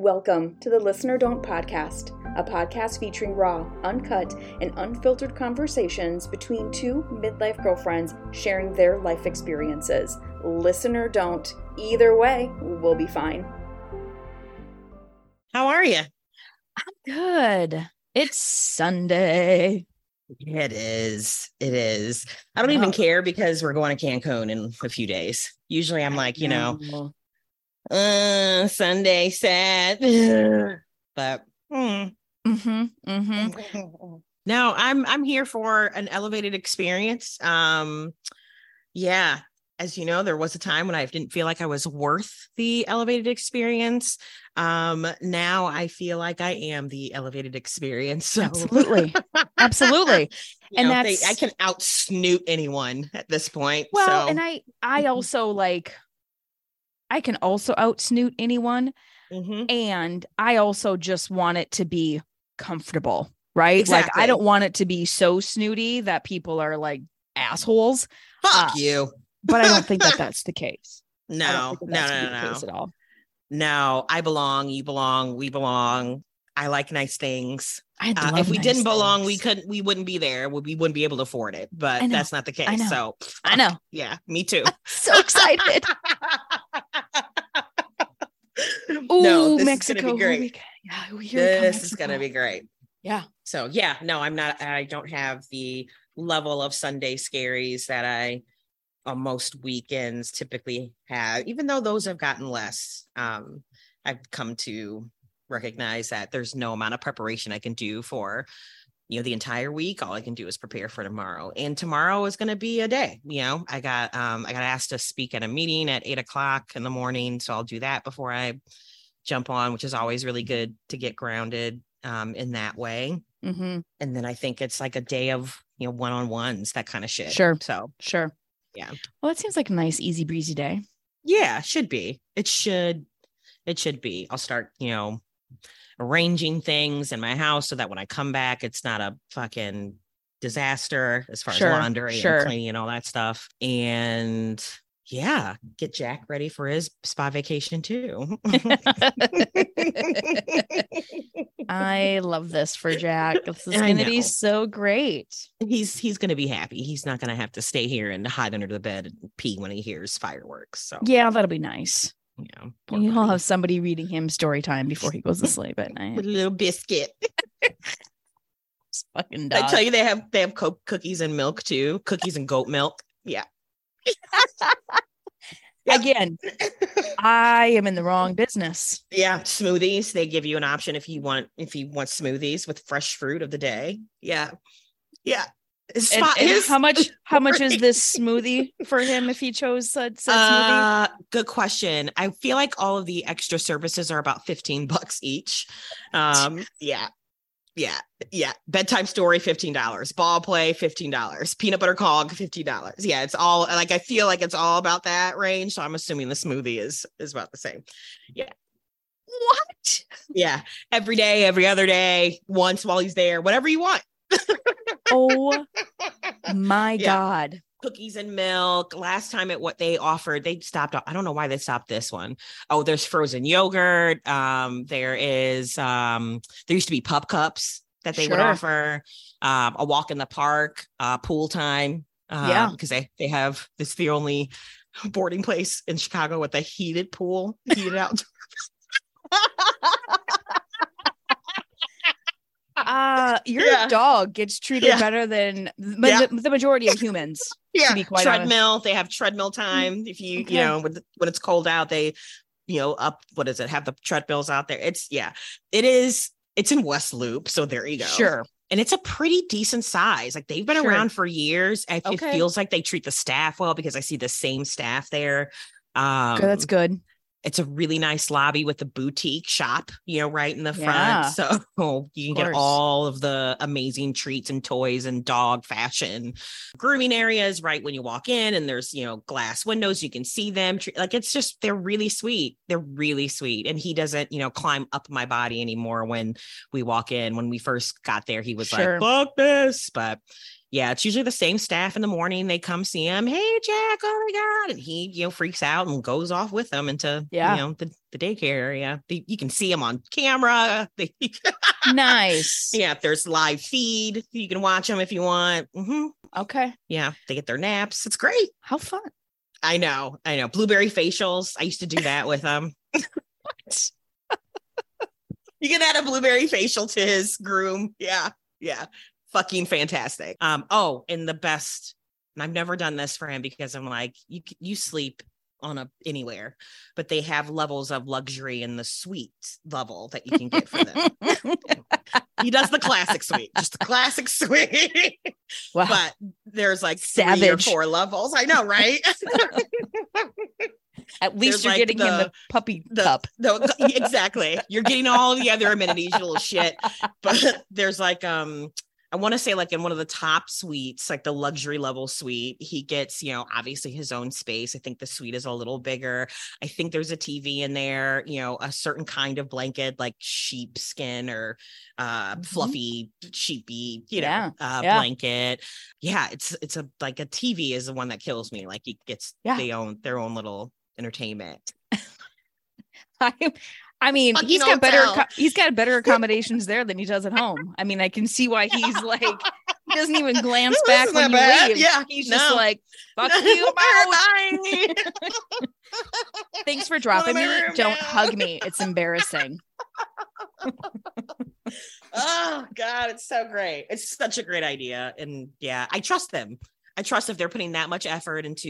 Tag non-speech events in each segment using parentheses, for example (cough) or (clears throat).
Welcome to the Listener Don't podcast, a podcast featuring raw, uncut, and unfiltered conversations between two midlife girlfriends sharing their life experiences. Listener Don't. Either way, we'll be fine. How are you? I'm good. It's Sunday. It is. It is. I don't even Oh. care because we're going to Cancun in a few days. Usually I'm like, you know, uh, Sunday sad. (laughs) but hmm. Mm-hmm. Mm-hmm. (laughs) no, I'm I'm here for an elevated experience. Um yeah, as you know, there was a time when I didn't feel like I was worth the elevated experience. Um now I feel like I am the elevated experience. So Absolutely. (laughs) Absolutely. And know, they- I can out snoot anyone at this point. Well, so. and I I also like I can also out snoot anyone Mhm. and I also just want it to be comfortable, right? Like I don't want it to be so snooty that people are like assholes, fuck uh, you. but I don't think that (laughs) that's the case. No, no, no, the no, at all. no. I belong. You belong. We belong. I like nice things. Uh, if we nice didn't belong, we couldn't. We wouldn't be there. We we wouldn't be able to afford it. But that's not the case. I So I know. yeah, me too. (laughs) So excited. (laughs) (laughs) Ooh, no, this Mexico. is gonna be great. Yeah, here we come, This is gonna be great. Yeah. So yeah, no, I'm not. I don't have the level of Sunday scaries that I on most weekends typically have. Even though those have gotten less, um, I've come to recognize that there's no amount of preparation I can do for you know the entire week all i can do is prepare for tomorrow and tomorrow is going to be a day you know i got um i got asked to speak at a meeting at eight o'clock in the morning so i'll do that before i jump on which is always really good to get grounded um in that way Mm-hmm. and then i think it's like a day of you know one-on-ones that kind of shit Sure. so Sure. Yeah. Well, that seems like a nice, easy breezy day. yeah should be it should it should be i'll start you know arranging things in my house so that when i come back it's not a fucking disaster as far Sure, as laundry sure. and cleaning and all that stuff and yeah get jack ready for his spa vacation too (laughs) I love this for Jack. (laughs) This is going to be so great. he's he's gonna be happy he's not gonna have to stay here and hide under the bed and pee when he hears fireworks so Yeah, that'll be nice. You know poor He'll buddy. have somebody reading him story time before he goes to sleep at (laughs) night. with a little biscuit This fucking I tell you, they have they have co- cookies and milk too. Cookies and goat milk. Yeah. (laughs) Yeah. Again, I am in the wrong business. Yeah. Smoothies. They give you an option if you want if you want smoothies with fresh fruit of the day. Yeah. Yeah. And, and how much? (laughs) How much is this smoothie for him if he chose said, said smoothie? Uh, good question. I feel like all of the extra services are about 15 bucks each. Um, yeah. Yeah. Yeah. Bedtime story, $15. Ball play, $15. Peanut butter cog, $15. Yeah. It's all like I feel like it's all about that range. So I'm assuming the smoothie is is about the same. Yeah what? Yeah. Every day, every other day, once while he's there, whatever you want. (laughs) Oh my Yeah. god! cookies and milk. Last time at what they offered, they stopped. I don't know why they stopped this one. Oh, there's frozen yogurt. Um, there is um, there used to be pup cups that they would offer. Um, a walk in the park, uh, pool time. Uh, Yeah. because they they have this the only boarding place in Chicago with a heated pool, heated (laughs) out. (laughs) Uh your Yeah. dog gets treated Yeah. better than Yeah. the, the majority of humans. yeah, quite honest. treadmill. They have treadmill time. If you Okay. you know when, when it's cold out, they you know up what is it? Have the treadmills out there. It's yeah, it is. It's in West Loop, so there you go. Sure. and it's a pretty decent size. Like they've been Sure. around for years. It Okay. feels like they treat the staff well because I see the same staff there. Um, Good, that's good. It's a really nice lobby with a boutique shop, you know, right in the Yeah. front. So (laughs) oh, you can get all of the amazing treats and toys and dog fashion. Grooming areas right when you walk in, and there's, you know, glass windows, you can see them. Like it's just, they're really sweet. They're really sweet. And he doesn't, you know, climb up my body anymore when we walk in. When we first got there, he was Sure. like, fuck this. But yeah, it's usually the same staff in the morning. They come see him. Hey, Jack. Oh my god! And he, you know, freaks out and goes off with them into, Yeah. you know, the, the daycare area. They, you can see him on camera. (laughs) They, nice. yeah, there's live feed, you can watch them if you want. hmm Okay. Yeah, they get their naps. It's great. How fun. I know. I know. Blueberry facials. I used to do that with them. (laughs) What? You can add a blueberry facial to his groom. Yeah. Yeah. Fucking fantastic. Um, oh, and the best, and I've never done this for him because I'm like, you you sleep on a anywhere, but they have levels of luxury in the suite level that you can get for them. (laughs) he does the classic suite, just the classic (laughs) suite. wow. but there's like three or four levels. I know, right? (laughs) At least there's, you're like, getting him the- the puppy the- cup. No, exactly. You're getting all the other amenities, you little shit. But there's like um I want to say like in one of the top suites, like the luxury level suite, he gets, you know, obviously his own space. I think the suite is a little bigger. I think there's a TV in there, you know, a certain kind of blanket like sheepskin or uh Mhm. fluffy sheepy, you know, Yeah, uh yeah. blanket. Yeah, it's it's a like a TV is the one that kills me. Like he gets Yeah. they own their own little entertainment. (laughs) I, I mean, he's got better he's got better (laughs) accommodations there than he does at home. I mean, I can see why he's like he doesn't even (laughs) glance back when you bad. leave. Yeah, he's just like, "Fuck (laughs) you, bye. Bye. Thanks for dropping me. room Don't now." hug me. It's embarrassing." oh God, it's so great. It's such a great idea, and yeah, I trust them. I trust if they're putting that much effort into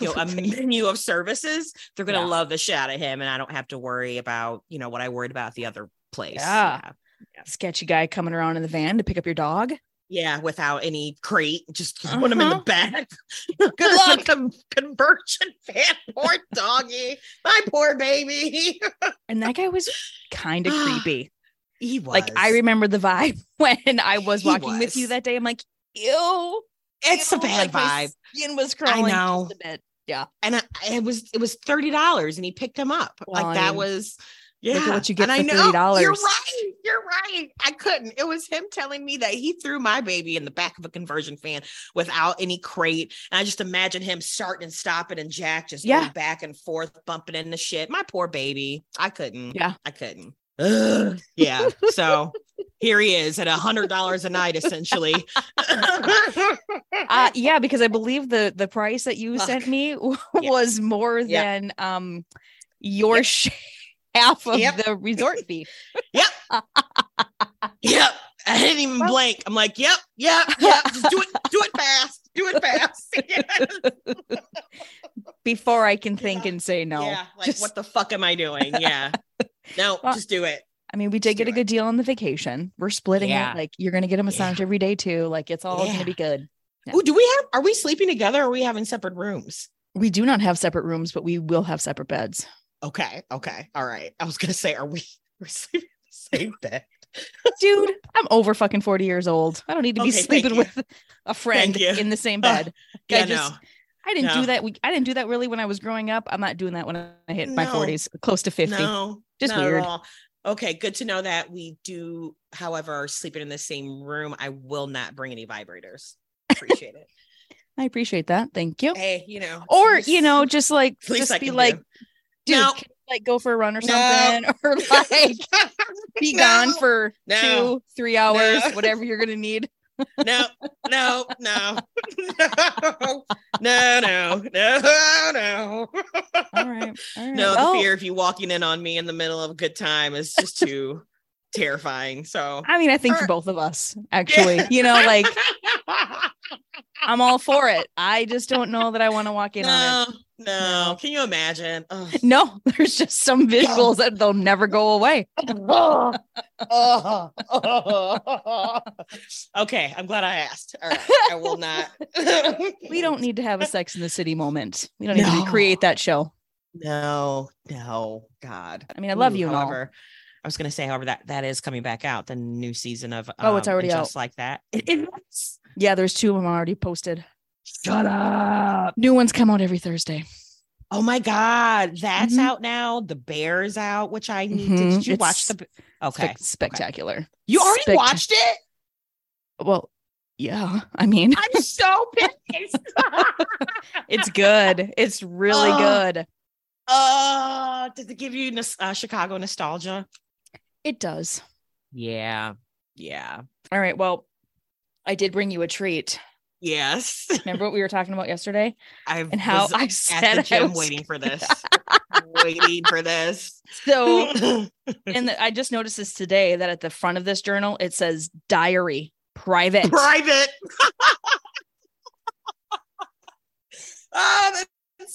you know a menu of services, they're gonna Yeah. love the shit out of him, and I don't have to worry about you know what I worried about at the other place. Yeah. yeah. Sketchy guy coming around in the van to pick up your dog. Yeah, without any crate, just put him in the Uh-huh. back. (laughs) Good luck. Con- conversion fan, poor (laughs) doggy, my poor baby. (laughs) And that guy was kind of (sighs) creepy. He was Like I remember the vibe when I was He walking with you that day. I'm like, ew. It's a bad like vibe, Skin was crawling I know. just a bit. Yeah. and I, it was it was thirty dollars, and he picked him up. Well, like that mean, was. Yeah, what you get and for I know $30. you're right. You're right. I couldn't. It was him telling me that he threw my baby in the back of a conversion fan without any crate, and I just imagine him starting and stopping, and Jack just Yeah. going back and forth, bumping into shit. My poor baby. I couldn't. Yeah. I couldn't. Ugh. Yeah. (laughs) So here he is at a hundred dollars a night, essentially. (laughs) Uh, yeah, because I believe the the price that you Fuck. sent me (laughs) Yeah. was more Yeah. than um your Yep. sh- half of Yep. the resort fee. Yep. (laughs) Yep i didn't even Well- blink. I'm like, yep, yep, yep. Just do it, do it fast. Do it fast. Before I can think Yeah. and say no. Yeah. Like, Just- what the fuck am I doing? Yeah. No, Well, just do it. I mean, we did get a good deal on the vacation. We're splitting Yeah. it. Like you're gonna get a massage every day too. Like it's all Yeah. gonna be good. Yeah. Oh, do we have are we sleeping together or are we having separate rooms? We do not have separate rooms, but we will have separate beds. Okay. Okay. All right. I was gonna say, are we (laughs) we're sleeping in the same (laughs) bed? Dude, I'm over fucking 40 years old. I don't need to be Okay, sleeping with a friend in the same Oh, bed. Yeah, I just- no. I didn't No. do that. We I didn't do that really when I was growing up. I'm not doing that when I hit my 40s, close to 50. No, Just weird. Okay, good to know that we do, however, are sleeping in the same room. I will not bring any vibrators. Appreciate it. (laughs) I appreciate that. Thank you. Hey, you know, Or, you know, just like it's the least just be like, do. dude, No. can like go for a run or No. something, (laughs) or (laughs) like be No, gone for No. two, three hours, No. whatever you're gonna need. No, no, no, no, (laughs) no, no, no, no. All right, all right. No, the fear of you walking in on me in the middle of a good time is just too terrifying. So I mean, I think for both of us, (laughs) actually, you know, like (laughs) I'm all for it. I just don't know that I want to walk in on it. no, no. Can you imagine? Ugh. (laughs) No, there's just some visuals that they'll never go away. okay, I'm glad I asked. All right, I will not. We don't need to have a Sex in the City moment. We don't need to No. recreate that show. No, no, God. I mean, I love Ooh, you and all. However, was going to say, however, that that is coming back out. The new season of Oh, it's um, already just like that. It is. Yeah, there's two of them already posted. Shut up. New ones come out every Thursday. Oh my God, that's Mhm. out now. The Bear's out, which I need to. Mhm, Did you watch the? Okay, Spec- spectacular. you already watched it. Well, Yeah. I mean, I'm so pissed. (laughs) it's good. It's really Oh. good. uh, does it give you uh, Chicago nostalgia? It does. Yeah. Yeah. All right. Well, I did bring you a treat. Yes. (laughs) Remember what we were talking about yesterday? I And how was I at said the I gym was- waiting for this. (laughs) waiting for this. So, (laughs) and the, I just noticed this today that at the front of this journal it says diary private. Private. oh,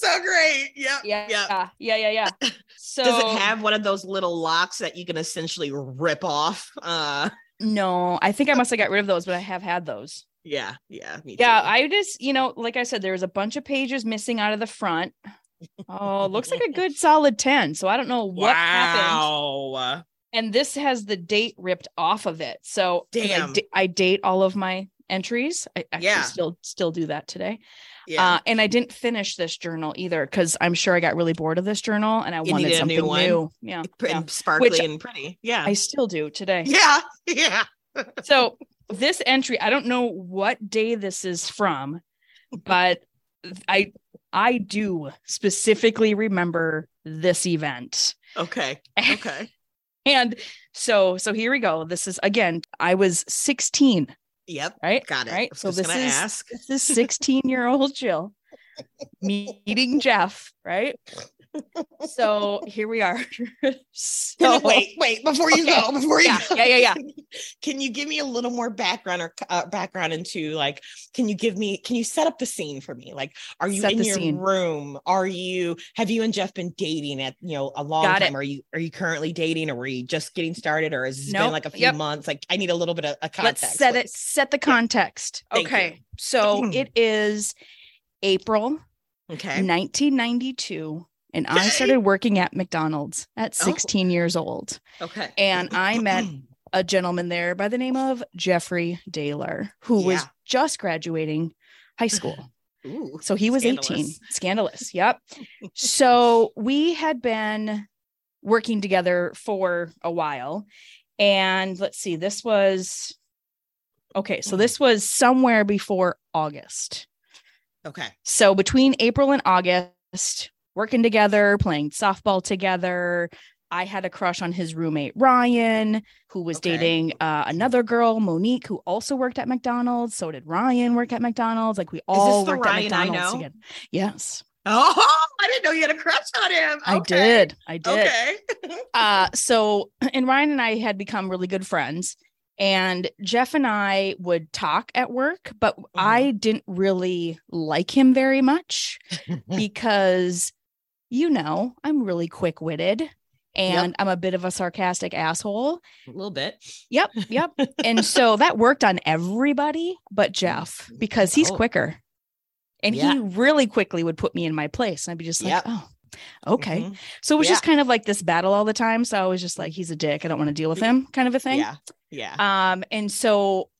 that's (laughs) so great. Yep. Yeah, Yep. yeah, yeah, yeah, yeah. So (laughs) Does it have one of those little locks that you can essentially rip off? Uh no, I think I (laughs) must have got rid of those, but I have had those. yeah, yeah. Yeah, too. I just, you know, like I said, there was a bunch of pages missing out of the front. Oh, looks like a good solid 10. So I don't know what happened. wow. And this has the date ripped off of it. So I, Damn. da- I date all of my entries. I actually Yeah. still still do that today. Yeah. Uh, and I didn't finish this journal either because I'm sure I got really bored of this journal and I You wanted something new new. Yeah, Pr- yeah. and sparkly Which and pretty. Yeah. I still do today. yeah. (laughs) Yeah. So this entry, I don't know what day this is from, but I I do specifically remember this event. Okay. (laughs) Okay. And so so here we go. This is again, I was 16, Yep. right? Got it. Right. So this is ask. this is 16 year old Jill (laughs) meeting Jeff, right? So here we are. (laughs) so wait, wait, before you Okay. go, before you Yeah, go. yeah, yeah, yeah. (laughs) Can you give me a little more background or uh, background into like, can you give me, can you set up the scene for me? Like, are you Set in your scene. room? Are you, have you and Jeff been dating at, you know, a long Got it. time? Are you, are you currently dating or were you just getting started or has it been like a few Yep. months? Like, I need a little bit of a context. let's set it set the context. You. okay. So it is April Okay. 1992 and I started working at McDonald's at Oh. 16 years old. Okay. And I met (clears throat) a gentleman there by the name of Jeffrey Dahler, who was just graduating high school. (laughs) Ooh, So he was 18. scandalous. Scandalous. Yep. so we had been working together for a while. And let's see, this was okay. So this was somewhere before August. Okay. So between April and August, working together, playing softball together. I had a crush on his roommate Ryan, who was Okay. dating uh, another girl, Monique, who also worked at McDonald's. So did Ryan work at McDonald's. Like we all worked Ryan at McDonald's together. Yes, Oh, (laughs) I didn't know you had a crush on him. I did. I did. Okay. Uh, (laughs) so and Ryan and I had become really good friends. And Jeff and I would talk at work, but Mm-hmm. I didn't really like him very much (laughs) because you know I'm really quick witted and I'm a bit of a sarcastic asshole. a little bit. Yep, yep. and so (laughs) that worked on everybody but Jeff because he's Oh. quicker. And Yeah. he really quickly would put me in my place. And I'd be just like, Yep. oh, okay. Mhm. So it was Yeah. just kind of like this battle all the time. So I was just like, he's a dick. I don't want to deal with him, kind of a thing. Yeah. Yeah. Um, and so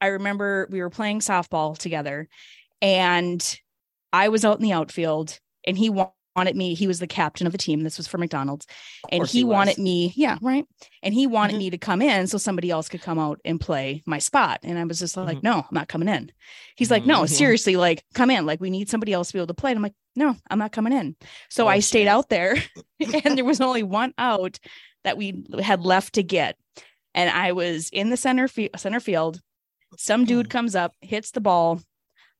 I remember we were playing softball together, and I was out in the outfield, and he wa- wanted me. He was the captain of the team. This was for McDonald's, and he, he wanted me. Yeah, right. And he wanted Mhm. me to come in so somebody else could come out and play my spot. And I was just like, Mhm. no, I'm not coming in. He's like, no, Mhm. seriously, like come in. Like we need somebody else to be able to play. And I'm like, no, I'm not coming in. So I Bullshit. stayed out there, (laughs) and there was only one out that we had left to get and I was in the center fi- center field. Some dude Mm. comes up, hits the ball,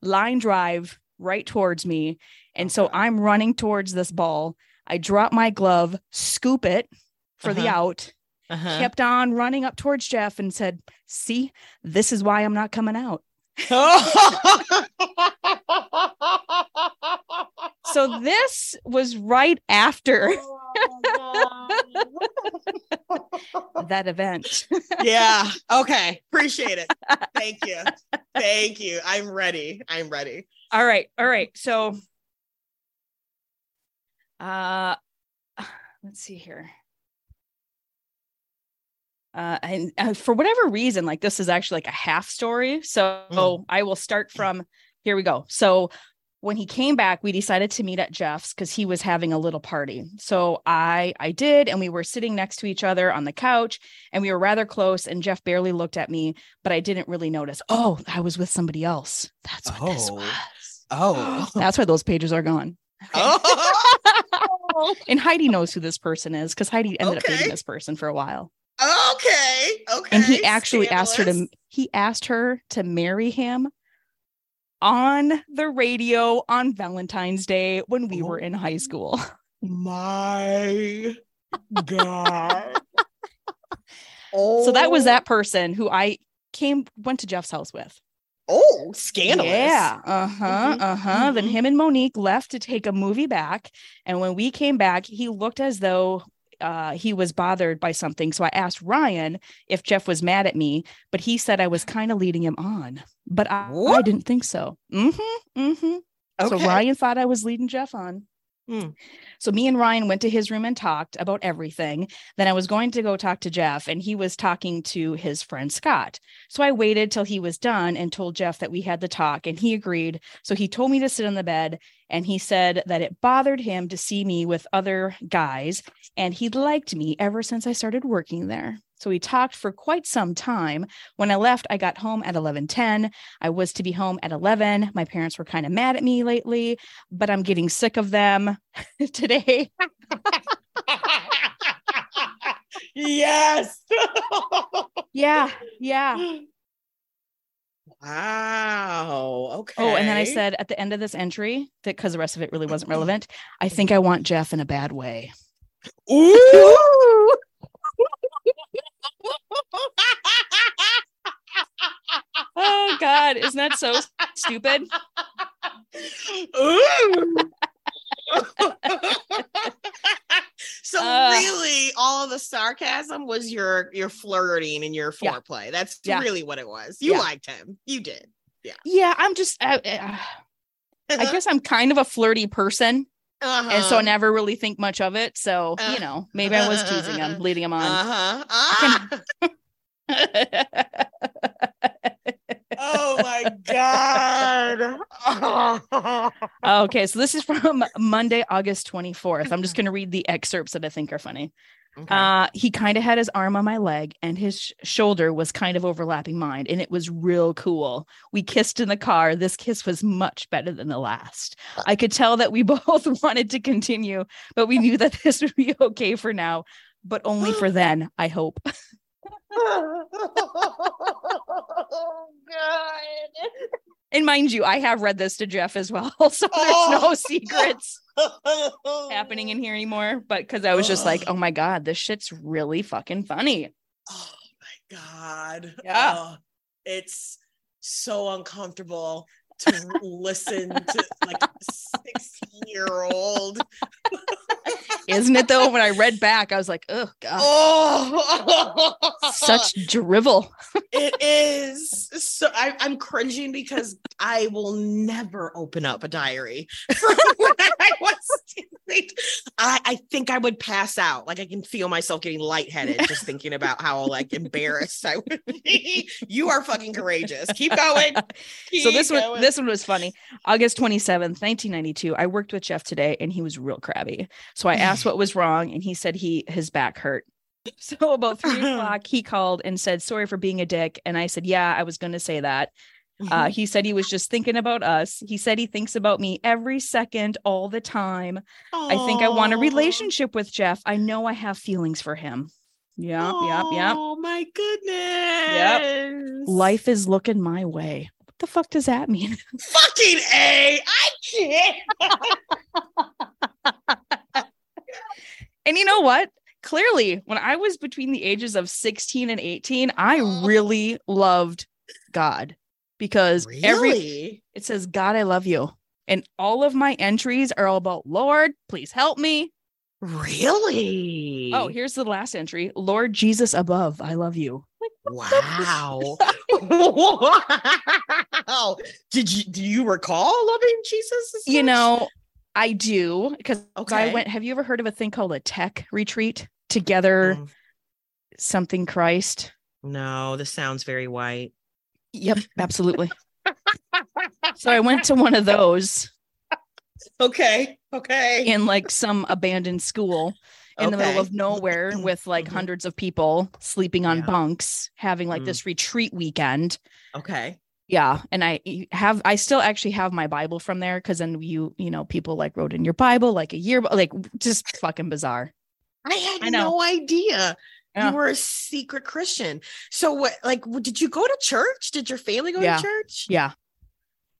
line drive right towards me, and so I'm running towards this ball. I drop my glove, scoop it for the Uh-huh. out. Uh-huh. Kept on running up towards Jeff and said, "See, this is why I'm not coming out." (laughs) So this was right after that event. yeah. Okay. Appreciate it. (laughs) Thank you. Thank you. I'm ready. I'm ready. All right. All right. So uh let's see here. Uh and uh, for whatever reason like this is actually like a half story. So Mm. I will start from here we go. So when he came back, we decided to meet at Jeff's because he was having a little party. So I I did, and we were sitting next to each other on the couch, and we were rather close. And Jeff barely looked at me, but I didn't really notice. Oh, I was with somebody else. That's what this Oh. was. Oh. (gasps) That's why those pages are gone. oh. (laughs) And Heidi knows who this person is because Heidi ended up dating this person for a while. Okay. Okay. And he actually asked her to he asked her to marry him on the radio on Valentine's Day when we were in high school. (laughs) My God. oh. (laughs) So that was that person who I came went to Jeff's house with. Oh, scandalous. Yeah. Uh-huh. Mhm, Uh-huh. Then mhm. him and Monique left to take a movie back. And when we came back, he looked as though uh, he was bothered by something. So I asked Ryan if Jeff was mad at me, but he said I was kind of leading him on. But I, I didn't think so. Mm-hmm. Mm-hmm. So Ryan thought I was leading Jeff on. Hmm. So me and Ryan went to his room and talked about everything. Then I was going to go talk to Jeff, and he was talking to his friend Scott. So I waited till he was done and told Jeff that we had the talk, and he agreed. So he told me to sit on the bed, and he said that it bothered him to see me with other guys, and he'd liked me ever since I started working there. So we talked for quite some time. When I left, I got home at 11:10. I was to be home at 11. My parents were kind of mad at me lately, but I'm getting sick of them (laughs) today. yes. Yeah, yeah. Wow. Okay. Oh, and then I said at the end of this entry that because the rest of it really wasn't (clears throat) relevant, I think I want Jeff in a bad way. Ooh. (laughs) Oh God, isn't that so stupid? So Uh. really all of the sarcasm was your your flirting and your Yeah. foreplay. That's Yeah. really what it was. You Yeah. liked him. You did. Yeah, Yeah, I'm just. I, I I (laughs) guess I'm kind of a flirty person, uh-huh. and so I never really think much of it. So Uh. you know, maybe I was teasing him, (laughs) leading him on. uh-huh. Ah. (laughs) oh my god. (laughs) okay, so this is from Monday, August 24th. I'm just going to read the excerpts that I think are funny. Okay. Uh, he kind of had his arm on my leg and his sh- shoulder was kind of overlapping mine, and it was real cool. We kissed in the car. This kiss was much better than the last. I could tell that we (laughs) both wanted to continue, but we knew that this would be okay for now, but only for (gasps) then, I hope. (laughs) oh (laughs) god. And mind you, I have read this to Jeff as well, (laughs) so there's no Oh. secrets (laughs) happening in here anymore. But because I was just like, oh my God, this shit's really fucking funny. Oh my god. Yeah. Oh, it's so uncomfortable to listen to like 16 year old. Isn't it though? When I read back, I was like, oh God, Oh, such drivel. it is. So I, I'm cringing because I will never open up a diary. (laughs) I was I, I think I would pass out. Like I can feel myself getting lightheaded just thinking about how like embarrassed I would be. You are fucking courageous. Keep going. (laughs) so Keep this one, this one was funny. August 27th, 1992. I worked with Jeff today and he was real crabby. So I asked what was wrong and he said he his back hurt. (laughs) So about three (laughs) o'clock, he called and said, sorry for being a dick. And I said, yeah, I was going to say that. Mm-hmm. Uh, he said he was just thinking about us. He said he thinks about me every second, all the time. I think I want a relationship with Jeff. I know I have feelings for him. Yep, yep, yep. Oh my goodness. Life is looking my way. What the fuck does that mean? fucking A. I can't. (laughs) And you know what? Clearly, when I was between the ages of 16 and 18, I Oh. really loved God because every it says, God, I love you. And all of my entries are all about Lord, please help me. Really? Oh, here's the last entry Lord Jesus above, I love you. Like, wow. (laughs) (laughs) wow. Did you do you recall loving Jesus? you know, I do because I Okay. went. Have you ever heard of a thing called a TEC retreat? Together, Mm, something Christ. No, this sounds very white. Yep, absolutely. (laughs) so I went to one of those Okay. Okay. in like some abandoned school in the middle of nowhere (clears throat) with like Mhm. hundreds of people sleeping on Yeah. bunks, having like Mm. this retreat weekend. Okay. Yeah, and I have I still actually have my Bible from there because then you you know people like wrote in your Bible like a year like just fucking bizarre. I had I no idea Yeah. you were a secret Christian. So what like did you go to church? Did your family go Yeah. to church? Yeah,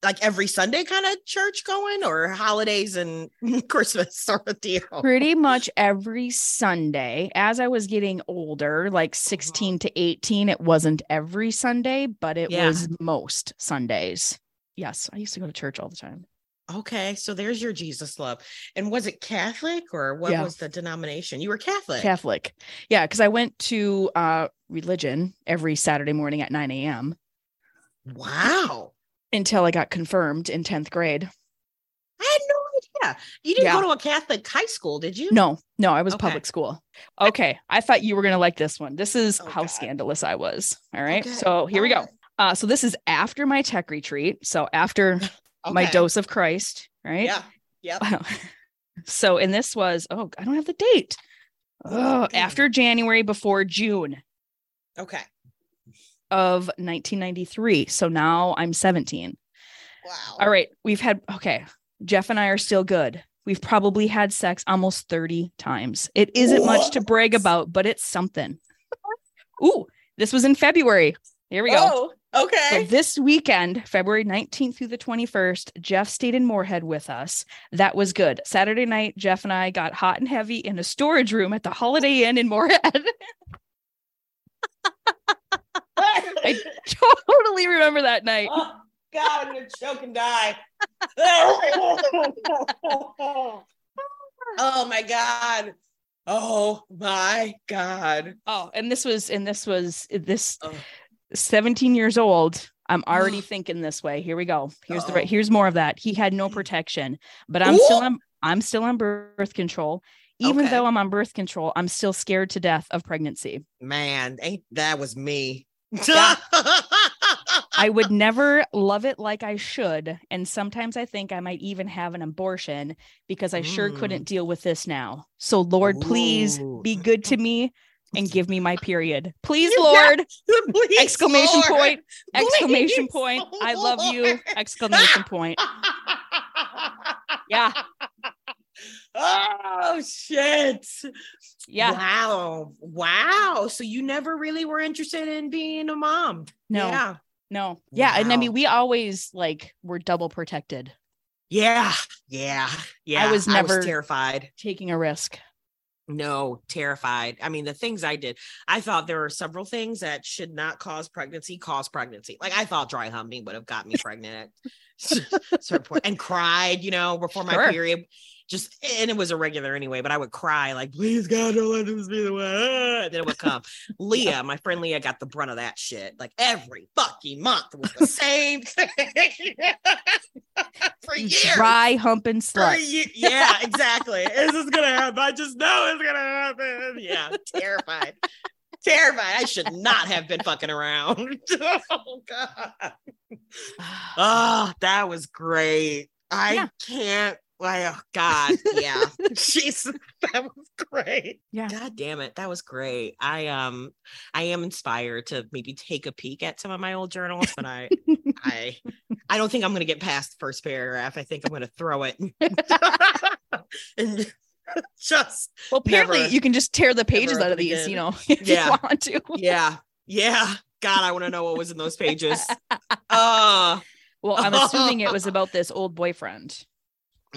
Like every Sunday kind of church going or holidays and (laughs) Christmas sort of deal? pretty much every Sunday. As I was getting older, like Uh-huh. 16 to 18, it wasn't every Sunday, but it Yeah. was most Sundays. Yes, I used to go to church all the time. Okay, so there's your Jesus love. And was it Catholic or what Yeah. was the denomination? You were Catholic. Catholic. Yeah, because I went to uh religion every Saturday morning at 9 a.m. Wow. Until I got confirmed in 10th grade. I had no idea. You didn't Yeah. go to a Catholic high school, did you? No, no, I was Okay. public school. Okay. I thought you were gonna like this one. This is Oh, how God. scandalous I was. All right. Okay. So here we go. Uh, so this is after my TEC retreat. So after (laughs) my dose of Christ, right? Yeah. Yep. (laughs) so and this was oh, I don't have the date. Oh, after January before June Okay. Of 1993. So now I'm 17. Wow. All right, we've had okay. Jeff and I are still good. We've probably had sex almost 30 times. It isn't much to brag about, but it's something. Ooh, this was in February. Here we go. Oh, So okay. this weekend, February 19th through the 21st, Jeff stayed in Moorhead with us. That was good. Saturday night, Jeff and I got hot and heavy in a storage room at the Holiday Inn in Moorhead. (laughs) I totally remember that night. oh, God, I'm gonna choke and die. (laughs) oh my God. Oh my God. Oh, and this was and this was this Oh. 17 years old. I'm already (sighs) thinking this way. Here we go. Here's the Uh-oh. right. Here's more of that. He had no protection, but I'm still Ooh. on I'm still on birth control. Even Okay. though I'm on birth control, I'm still scared to death of pregnancy. Man, ain't that was me. Yeah. (laughs) I would never love it like I should. And sometimes I think I might even have an abortion because I sure Mm. couldn't deal with this now. So, Lord, please be good to me and give me my period. Please, You Lord. (laughs) Please, exclamation Lord. point exclamation Please, point i love you exclamation point (laughs) yeah oh shit. yeah Wow. Wow. So you never really were interested in being a mom. no Yeah. no yeah and i mean we always like were double protected Yeah. Yeah. Yeah. I was never- terrified. taking a risk No, terrified. I mean, the things I did, I thought there were several things that should not cause pregnancy, cause pregnancy. Like I thought dry humping would have got me pregnant at (laughs) certain point and cried, you know, before my Sure. period. Just and it was irregular anyway, but I would cry like, please God, don't let this be the way. And then it would come. (laughs) Leah, my friend Leah, got the brunt of that shit. Like every fucking month was the same (laughs) thing (laughs) for years. dry humping slut ye- yeah, exactly. Is this gonna happen? I just know it's gonna happen. Yeah, terrified. terrified. I should not have been fucking around. oh god. Oh, (sighs) that was great. I Yeah. can't. Like, oh God, yeah. (laughs) (laughs) Jesus, that was great. Yeah. God damn it, that was great. I um, I am inspired to maybe take a peek at some of my old journals, but I, (laughs) I, I don't think I'm gonna get past the first paragraph. I think I'm gonna throw it and just well apparently Never- you can just tear the pages out of these again. you know if Yeah. you want to yeah, yeah. God, I want to know what was in those pages. Uh well i'm assuming it was about this old boyfriend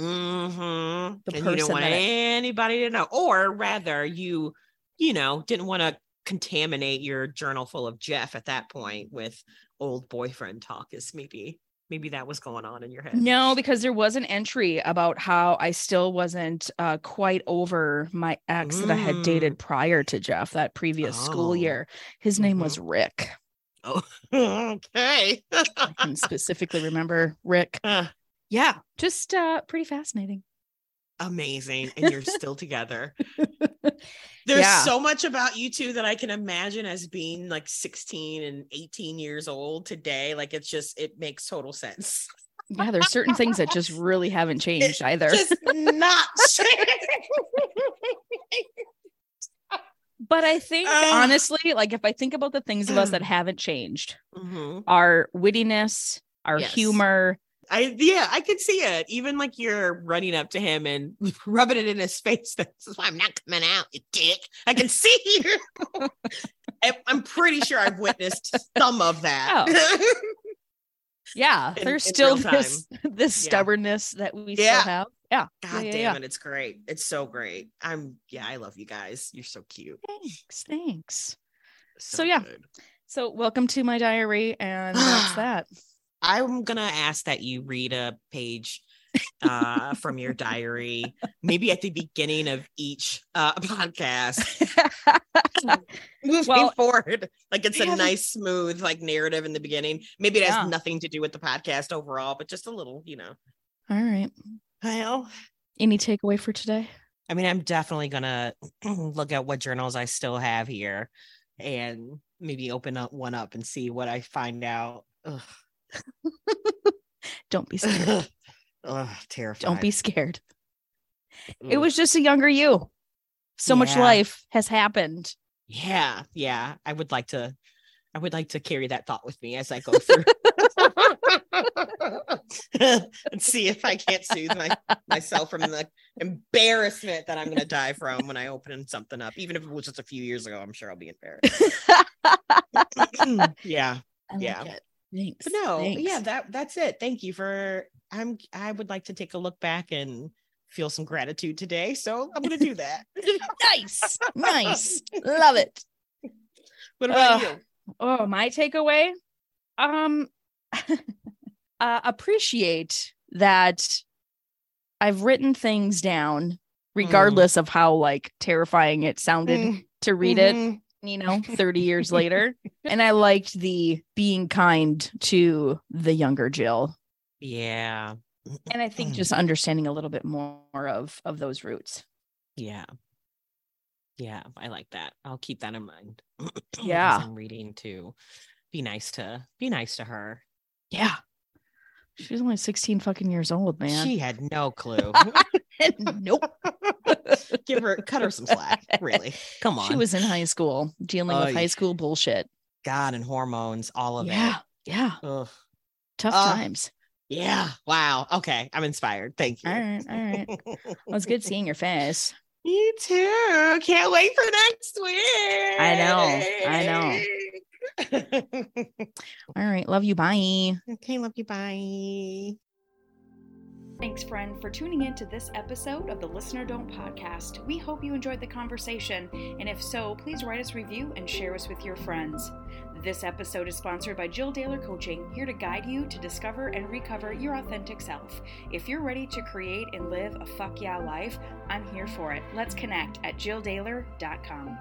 Mm-hmm. The and you person didn't want that it- anybody to know, or rather, you, you know, didn't want to contaminate your journal full of Jeff at that point with old boyfriend talk. Is maybe, maybe that was going on in your head. No, because there was an entry about how I still wasn't uh, quite over my ex that I had dated prior to Jeff that previous school Oh. year. His name Mhm. was Rick. (laughs) okay. I can specifically remember Rick. (laughs) Uh, Yeah, just uh, pretty fascinating. amazing, and you're (laughs) still together. (laughs) There's Yeah. so much about you two that I can imagine as being like 16 and 18 years old today. Like it's just, it makes total sense. Yeah, there's certain things that just really haven't changed either. Just not. (laughs) But I think Ugh. honestly, like if I think about the things of us that (clears throat) haven't changed, Mhm. our wittiness, our Yes. humor, I yeah, I could see it. Even like you're running up to him and (laughs) rubbing it in his face. This is why I'm not coming out, you dick. I can see you. (laughs) I'm pretty sure I've witnessed some of that. Oh. (laughs) yeah, In- there's in still this this Yeah. stubbornness that we Yeah. still have. Yeah. God yeah, damn it, it's great. It's so great. I'm yeah, I love you guys. You're so cute. Thanks. Thanks. So, So, yeah. good. So welcome to my diary, and that's (gasps) that. I'm gonna ask that you read a page uh from your diary, maybe at the beginning of each uh podcast. (laughs) Moving Well, forward, like it's a yeah, the- nice, smooth, like narrative in the beginning. Maybe it has Yeah. nothing to do with the podcast overall, but just a little, you know. All right. Well, Any takeaway for today? I mean, I'm definitely gonna (clears throat) look at what journals I still have here and maybe open up one up and see what I find out. Ugh. (laughs) Don't be scared. (laughs) Ugh, terrified. Don't be scared. It was just a younger you. So much life has happened. yeah, yeah. I would like to I would like to carry that thought with me as I go through. (laughs) and see if I can't soothe my, myself from the embarrassment that I'm gonna die from when I open something up. Even if it was just a few years ago, I'm sure I'll be embarrassed. (clears throat) yeah. Like Yeah. it. Thanks. But no, Thanks. yeah, that that's it. Thank you for I'm I would like to take a look back and feel some gratitude today. So I'm gonna do that. (laughs) nice. (laughs) Nice. Love it. what about Ugh. you? Oh, my takeaway. Um (laughs) uh, appreciate that I've written things down regardless of how like terrifying it sounded Mm, to read it, mhm. You know, 30 years later. (laughs) And I liked the being kind to the younger Jill. Yeah. And I think mm. just understanding a little bit more of of those roots. Yeah. Yeah, I like that. I'll keep that in mind. (clears throat) as Yeah. I'm reading to be nice to be nice to her. Yeah. She's only 16 fucking years old, man. She had no clue. (laughs) (laughs) (laughs) nope. (laughs) Give her cut her some slack. Really. Come on. She was in high school dealing with high school bullshit. God and hormones, all of it. Yeah. Yeah. Tough Ah. times. Yeah. Wow. Okay. I'm inspired. Thank you. All right. All right. Well, it's good seeing your face. (laughs) You too. Can't wait for next week. I know, I know. All right. Love you. Bye. okay. Love you. Bye. Thanks, friend, for tuning in to this episode of the Listener Don't podcast. We hope you enjoyed the conversation, and if so, please write us a review and share us with your friends. This episode is sponsored by Jill Dahler Coaching, here to guide you to discover and recover your authentic self. If you're ready to create and live a fuck yeah life, I'm here for it. Let's connect at jilldahler.com.